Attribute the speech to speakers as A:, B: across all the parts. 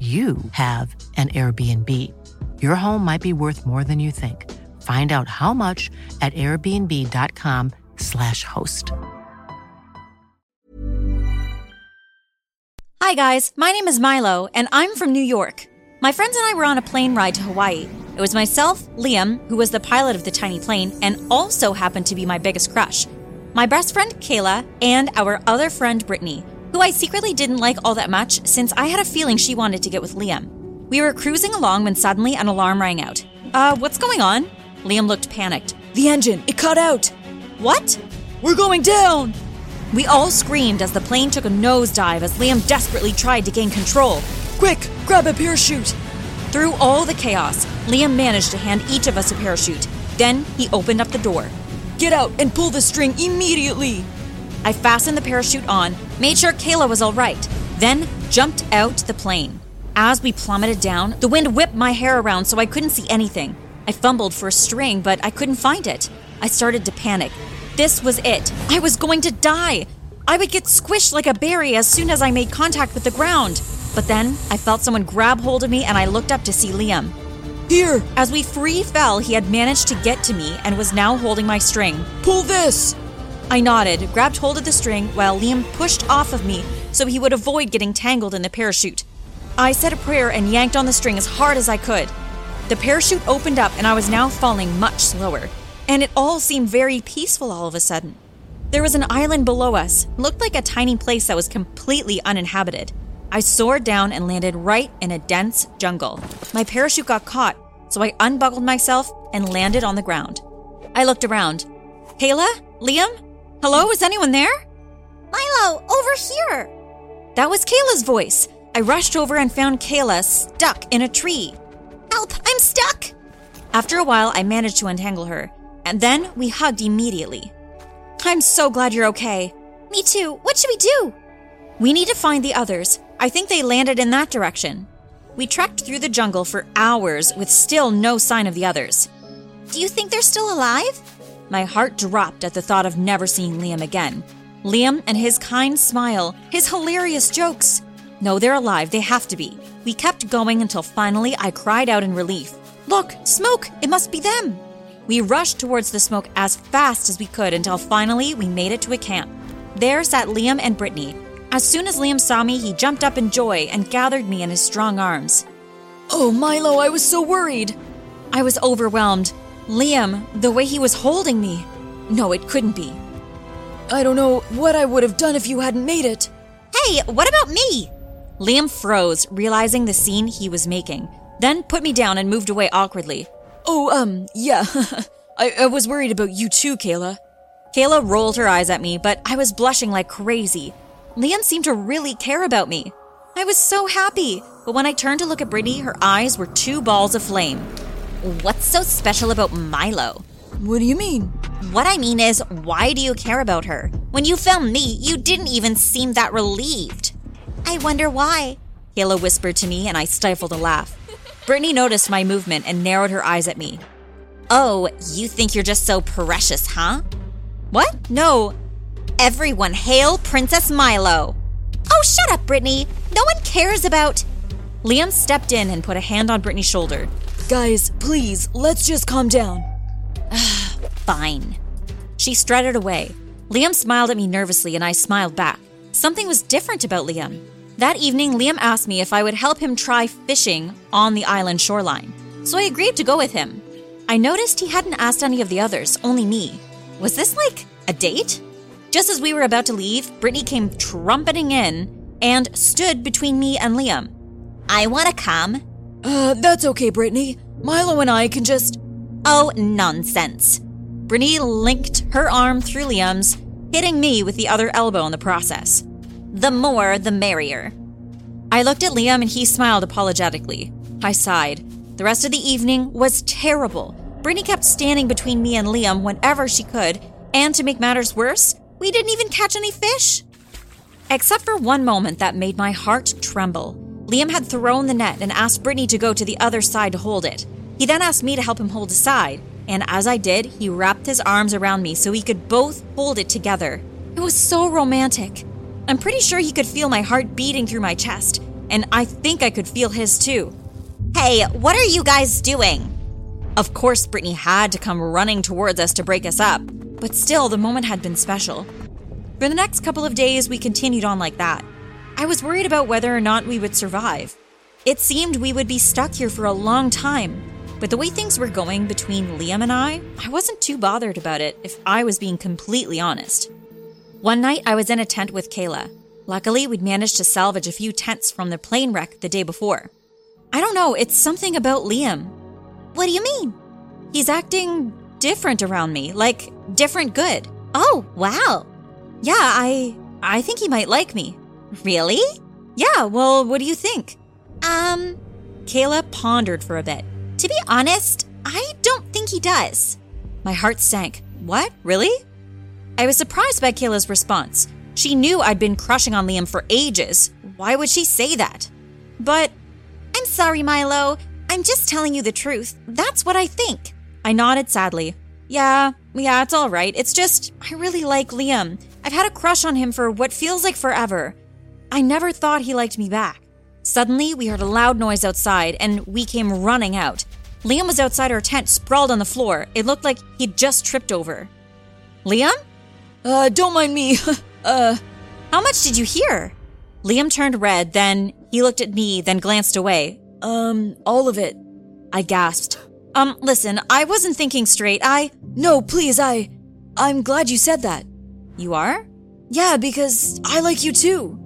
A: you have an Airbnb. Your home might be worth more than you think. Find out how much at airbnb.com/slash host.
B: Hi, guys. My name is Milo, and I'm from New York. My friends and I were on a plane ride to Hawaii. It was myself, Liam, who was the pilot of the tiny plane and also happened to be my biggest crush, my best friend, Kayla, and our other friend, Brittany who I secretly didn't like all that much since I had a feeling she wanted to get with Liam. We were cruising along when suddenly an alarm rang out. Uh, what's going on? Liam looked panicked.
C: The engine, it cut out.
B: What?
C: We're going down.
B: We all screamed as the plane took a nosedive as Liam desperately tried to gain control.
C: Quick, grab a parachute.
B: Through all the chaos, Liam managed to hand each of us a parachute. Then he opened up the door.
C: Get out and pull the string immediately.
B: I fastened the parachute on, made sure Kayla was all right, then jumped out the plane. As we plummeted down, the wind whipped my hair around so I couldn't see anything. I fumbled for a string, but I couldn't find it. I started to panic. This was it. I was going to die. I would get squished like a berry as soon as I made contact with the ground. But then I felt someone grab hold of me and I looked up to see Liam.
C: Here!
B: As we free fell, he had managed to get to me and was now holding my string.
C: Pull this!
B: I nodded, grabbed hold of the string while Liam pushed off of me so he would avoid getting tangled in the parachute. I said a prayer and yanked on the string as hard as I could. The parachute opened up and I was now falling much slower, and it all seemed very peaceful all of a sudden. There was an island below us, looked like a tiny place that was completely uninhabited. I soared down and landed right in a dense jungle. My parachute got caught, so I unbuckled myself and landed on the ground. I looked around. Kayla? Liam? Hello, is anyone there?
D: Milo, over here!
B: That was Kayla's voice. I rushed over and found Kayla stuck in a tree.
D: Help, I'm stuck!
B: After a while, I managed to untangle her, and then we hugged immediately. I'm so glad you're okay.
D: Me too. What should we do?
B: We need to find the others. I think they landed in that direction. We trekked through the jungle for hours with still no sign of the others.
D: Do you think they're still alive?
B: My heart dropped at the thought of never seeing Liam again. Liam and his kind smile, his hilarious jokes. No, they're alive. They have to be. We kept going until finally I cried out in relief. Look, smoke! It must be them! We rushed towards the smoke as fast as we could until finally we made it to a camp. There sat Liam and Brittany. As soon as Liam saw me, he jumped up in joy and gathered me in his strong arms.
C: Oh, Milo, I was so worried.
B: I was overwhelmed. Liam, the way he was holding me. No, it couldn't be.
C: I don't know what I would have done if you hadn't made it.
D: Hey, what about me?
B: Liam froze, realizing the scene he was making, then put me down and moved away awkwardly.
C: Oh, um, yeah. I, I was worried about you too, Kayla.
B: Kayla rolled her eyes at me, but I was blushing like crazy. Liam seemed to really care about me. I was so happy, but when I turned to look at Brittany, her eyes were two balls of flame.
D: What's so special about Milo?
C: What do you mean?
D: What I mean is, why do you care about her? When you found me, you didn't even seem that relieved. I wonder why.
B: Kayla whispered to me, and I stifled a laugh. Brittany noticed my movement and narrowed her eyes at me.
D: Oh, you think you're just so precious, huh?
B: What? No.
D: Everyone hail Princess Milo. Oh, shut up, Brittany. No one cares about.
B: Liam stepped in and put a hand on Brittany's shoulder.
C: Guys, please, let's just calm down.
B: Fine. She strutted away. Liam smiled at me nervously, and I smiled back. Something was different about Liam. That evening, Liam asked me if I would help him try fishing on the island shoreline. So I agreed to go with him. I noticed he hadn't asked any of the others, only me. Was this like a date? Just as we were about to leave, Brittany came trumpeting in and stood between me and Liam.
D: I want to come.
C: Uh, that's okay, Brittany. Milo and I can just.
D: Oh, nonsense.
B: Brittany linked her arm through Liam's, hitting me with the other elbow in the process.
D: The more, the merrier.
B: I looked at Liam and he smiled apologetically. I sighed. The rest of the evening was terrible. Brittany kept standing between me and Liam whenever she could, and to make matters worse, we didn't even catch any fish. Except for one moment that made my heart tremble. Liam had thrown the net and asked Brittany to go to the other side to hold it. He then asked me to help him hold his side, and as I did, he wrapped his arms around me so we could both hold it together. It was so romantic. I'm pretty sure he could feel my heart beating through my chest, and I think I could feel his too.
D: Hey, what are you guys doing?
B: Of course, Brittany had to come running towards us to break us up, but still, the moment had been special. For the next couple of days, we continued on like that. I was worried about whether or not we would survive. It seemed we would be stuck here for a long time, but the way things were going between Liam and I, I wasn't too bothered about it if I was being completely honest. One night, I was in a tent with Kayla. Luckily, we'd managed to salvage a few tents from the plane wreck the day before. I don't know, it's something about Liam.
D: What do you mean?
B: He's acting different around me, like different good.
D: Oh, wow.
B: Yeah, I I think he might like me.
D: Really?
B: Yeah, well, what do you think?
D: Um,
B: Kayla pondered for a bit.
D: To be honest, I don't think he does.
B: My heart sank. What? Really? I was surprised by Kayla's response. She knew I'd been crushing on Liam for ages. Why would she say that? But
D: I'm sorry, Milo. I'm just telling you the truth. That's what I think.
B: I nodded sadly. Yeah, yeah, it's all right. It's just, I really like Liam. I've had a crush on him for what feels like forever. I never thought he liked me back. Suddenly, we heard a loud noise outside and we came running out. Liam was outside our tent, sprawled on the floor. It looked like he'd just tripped over. Liam?
C: Uh, don't mind me. uh,
B: how much did you hear? Liam turned red, then he looked at me, then glanced away.
C: Um, all of it.
B: I gasped. Um, listen, I wasn't thinking straight. I.
C: No, please, I. I'm glad you said that.
B: You are?
C: Yeah, because I like you too.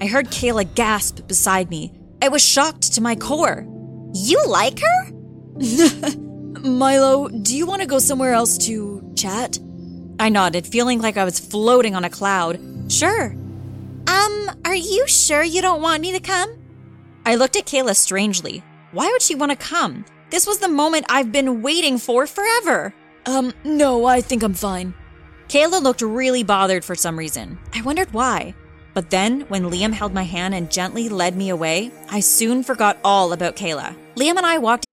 B: I heard Kayla gasp beside me. I was shocked to my core.
D: You like her?
C: Milo, do you want to go somewhere else to chat?
B: I nodded, feeling like I was floating on a cloud. Sure.
D: Um, are you sure you don't want me to come?
B: I looked at Kayla strangely. Why would she want to come? This was the moment I've been waiting for forever.
C: Um, no, I think I'm fine.
B: Kayla looked really bothered for some reason. I wondered why. But then, when Liam held my hand and gently led me away, I soon forgot all about Kayla. Liam and I walked.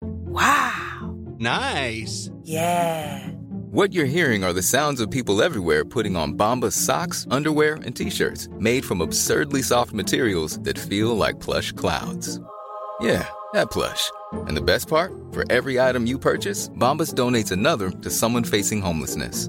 E: Wow.
F: Nice.
E: Yeah.
G: What you're hearing are the sounds of people everywhere putting on Bombas socks, underwear, and t shirts made from absurdly soft materials that feel like plush clouds. Yeah, that plush. And the best part? For every item you purchase, Bombas donates another to someone facing homelessness.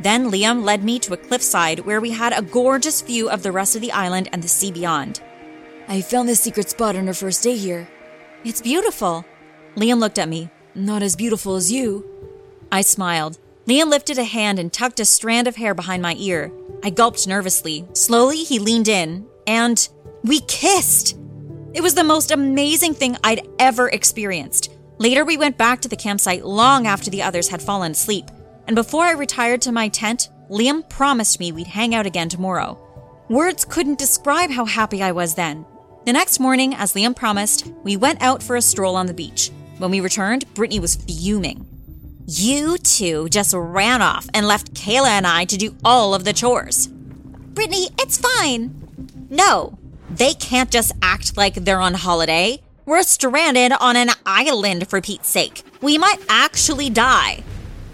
B: Then Liam led me to a cliffside where we had a gorgeous view of the rest of the island and the sea beyond.
C: I found this secret spot on our first day here.
B: It's beautiful. Liam looked at me.
C: Not as beautiful as you.
B: I smiled. Liam lifted a hand and tucked a strand of hair behind my ear. I gulped nervously. Slowly, he leaned in, and we kissed. It was the most amazing thing I'd ever experienced. Later, we went back to the campsite long after the others had fallen asleep. And before I retired to my tent, Liam promised me we'd hang out again tomorrow. Words couldn't describe how happy I was then. The next morning, as Liam promised, we went out for a stroll on the beach. When we returned, Brittany was fuming.
D: You two just ran off and left Kayla and I to do all of the chores.
B: Brittany, it's fine.
D: No, they can't just act like they're on holiday. We're stranded on an island for Pete's sake. We might actually die.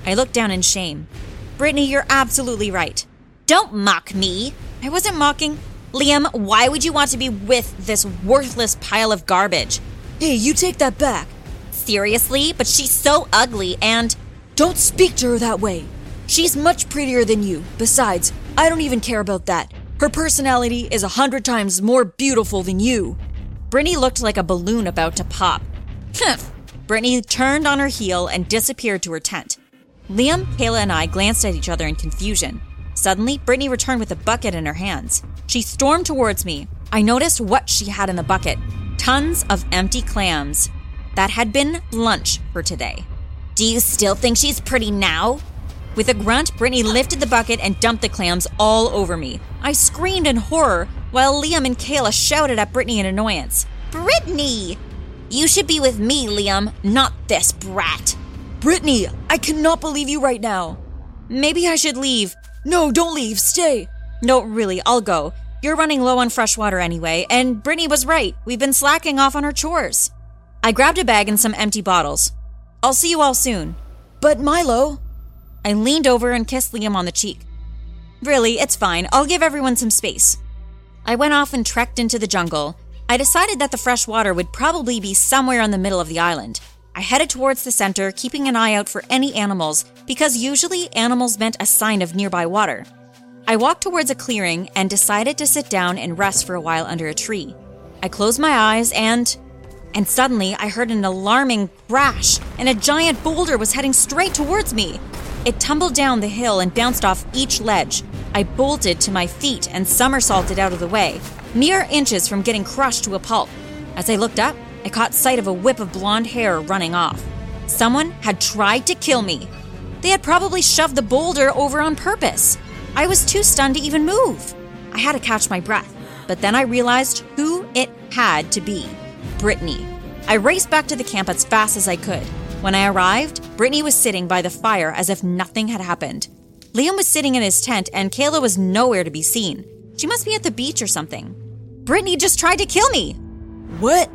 B: I looked down in shame. Brittany, you're absolutely right.
D: Don't mock me.
B: I wasn't mocking.
D: Liam, why would you want to be with this worthless pile of garbage?
C: Hey, you take that back.
D: Seriously? But she's so ugly and.
C: Don't speak to her that way. She's much prettier than you. Besides, I don't even care about that. Her personality is a hundred times more beautiful than you.
B: Brittany looked like a balloon about to pop. Brittany turned on her heel and disappeared to her tent. Liam, Kayla, and I glanced at each other in confusion. Suddenly, Brittany returned with a bucket in her hands. She stormed towards me. I noticed what she had in the bucket tons of empty clams. That had been lunch for today.
D: Do you still think she's pretty now?
B: With a grunt, Brittany lifted the bucket and dumped the clams all over me. I screamed in horror while Liam and Kayla shouted at Brittany in annoyance.
D: Brittany! You should be with me, Liam, not this brat.
C: Brittany, I cannot believe you right now.
B: Maybe I should leave.
C: No, don't leave. Stay.
B: No, really, I'll go. You're running low on fresh water anyway, and Brittany was right. We've been slacking off on our chores. I grabbed a bag and some empty bottles. I'll see you all soon.
C: But Milo.
B: I leaned over and kissed Liam on the cheek. Really, it's fine. I'll give everyone some space. I went off and trekked into the jungle. I decided that the fresh water would probably be somewhere in the middle of the island. I headed towards the center, keeping an eye out for any animals, because usually animals meant a sign of nearby water. I walked towards a clearing and decided to sit down and rest for a while under a tree. I closed my eyes and. And suddenly I heard an alarming crash, and a giant boulder was heading straight towards me. It tumbled down the hill and bounced off each ledge. I bolted to my feet and somersaulted out of the way, mere inches from getting crushed to a pulp. As I looked up, I caught sight of a whip of blonde hair running off. Someone had tried to kill me. They had probably shoved the boulder over on purpose. I was too stunned to even move. I had to catch my breath, but then I realized who it had to be Brittany. I raced back to the camp as fast as I could. When I arrived, Brittany was sitting by the fire as if nothing had happened. Liam was sitting in his tent, and Kayla was nowhere to be seen. She must be at the beach or something. Brittany just tried to kill me.
C: What?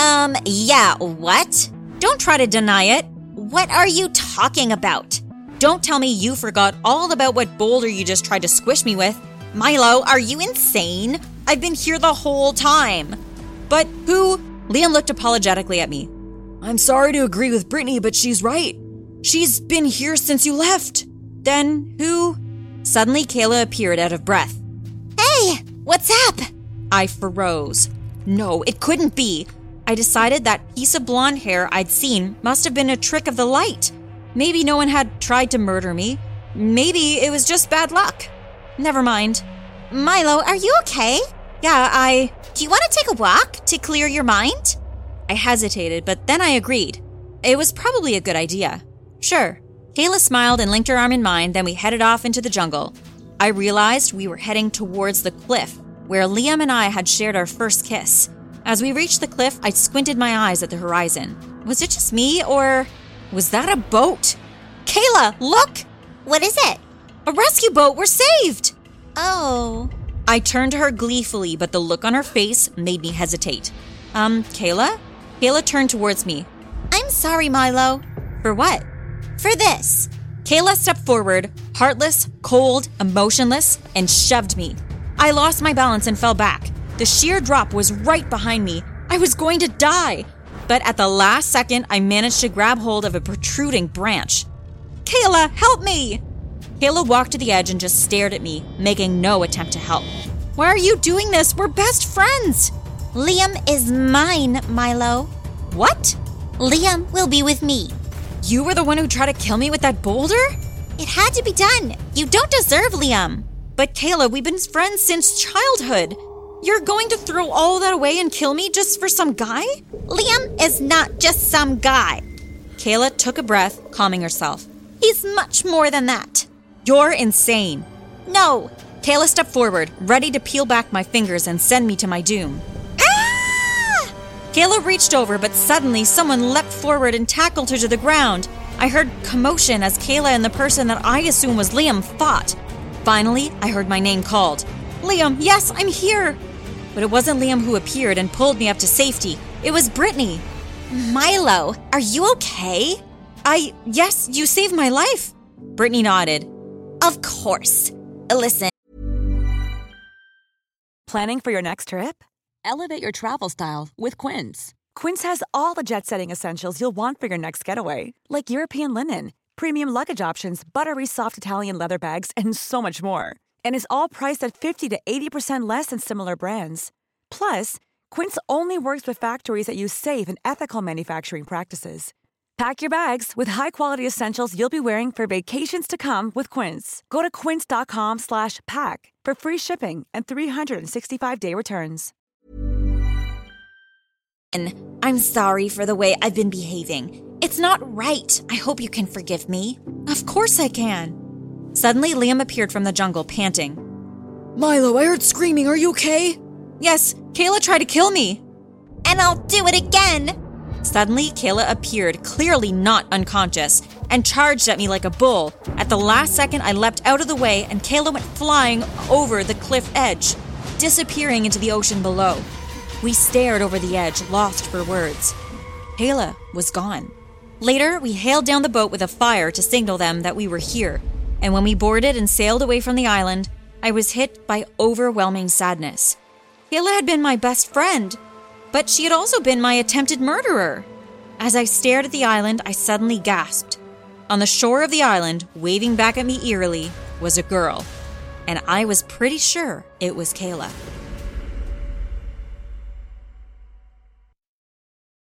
D: Um, yeah, what?
B: Don't try to deny it.
D: What are you talking about?
B: Don't tell me you forgot all about what boulder you just tried to squish me with.
D: Milo, are you insane?
B: I've been here the whole time. But who? Liam looked apologetically at me.
C: I'm sorry to agree with Brittany, but she's right. She's been here since you left.
B: Then who? Suddenly, Kayla appeared out of breath.
D: Hey, what's up?
B: I froze. No, it couldn't be. I decided that piece of blonde hair I'd seen must have been a trick of the light. Maybe no one had tried to murder me. Maybe it was just bad luck. Never mind.
D: Milo, are you okay?
B: Yeah, I.
D: Do you want to take a walk to clear your mind?
B: I hesitated, but then I agreed. It was probably a good idea. Sure. Kayla smiled and linked her arm in mine, then we headed off into the jungle. I realized we were heading towards the cliff, where Liam and I had shared our first kiss. As we reached the cliff, I squinted my eyes at the horizon. Was it just me, or was that a boat? Kayla, look!
D: What is it?
B: A rescue boat! We're saved!
D: Oh.
B: I turned to her gleefully, but the look on her face made me hesitate. Um, Kayla? Kayla turned towards me.
D: I'm sorry, Milo.
B: For what?
D: For this.
B: Kayla stepped forward, heartless, cold, emotionless, and shoved me. I lost my balance and fell back. The sheer drop was right behind me. I was going to die. But at the last second, I managed to grab hold of a protruding branch. Kayla, help me! Kayla walked to the edge and just stared at me, making no attempt to help. Why are you doing this? We're best friends!
D: Liam is mine, Milo.
B: What?
D: Liam will be with me.
B: You were the one who tried to kill me with that boulder?
D: It had to be done. You don't deserve Liam.
B: But Kayla, we've been friends since childhood. You're going to throw all that away and kill me just for some guy?
D: Liam is not just some guy.
B: Kayla took a breath, calming herself.
D: He's much more than that.
B: You're insane.
D: No.
B: Kayla stepped forward, ready to peel back my fingers and send me to my doom.
D: Ah!
B: Kayla reached over, but suddenly someone leapt forward and tackled her to the ground. I heard commotion as Kayla and the person that I assume was Liam fought. Finally, I heard my name called. Liam, yes, I'm here. But it wasn't Liam who appeared and pulled me up to safety. It was Brittany.
D: Milo, are you okay?
B: I, yes, you saved my life. Brittany nodded.
D: Of course. Listen.
F: Planning for your next trip? Elevate your travel style with Quince. Quince has all the jet setting essentials you'll want for your next getaway, like European linen, premium luggage options, buttery soft Italian leather bags, and so much more. And is all priced at 50 to 80% less than similar brands. Plus, Quince only works with factories that use safe and ethical manufacturing practices. Pack your bags with high-quality essentials you'll be wearing for vacations to come with Quince. Go to quince.com/pack for free shipping and 365-day returns.
B: And I'm sorry for the way I've been behaving.
D: It's not right. I hope you can forgive me.
B: Of course I can. Suddenly, Liam appeared from the jungle, panting.
C: Milo, I heard screaming. Are you okay?
B: Yes, Kayla tried to kill me.
D: And I'll do it again.
B: Suddenly, Kayla appeared, clearly not unconscious, and charged at me like a bull. At the last second, I leapt out of the way, and Kayla went flying over the cliff edge, disappearing into the ocean below. We stared over the edge, lost for words. Kayla was gone. Later, we hailed down the boat with a fire to signal them that we were here. And when we boarded and sailed away from the island, I was hit by overwhelming sadness. Kayla had been my best friend, but she had also been my attempted murderer. As I stared at the island, I suddenly gasped. On the shore of the island, waving back at me eerily, was a girl. And I was pretty sure it was Kayla.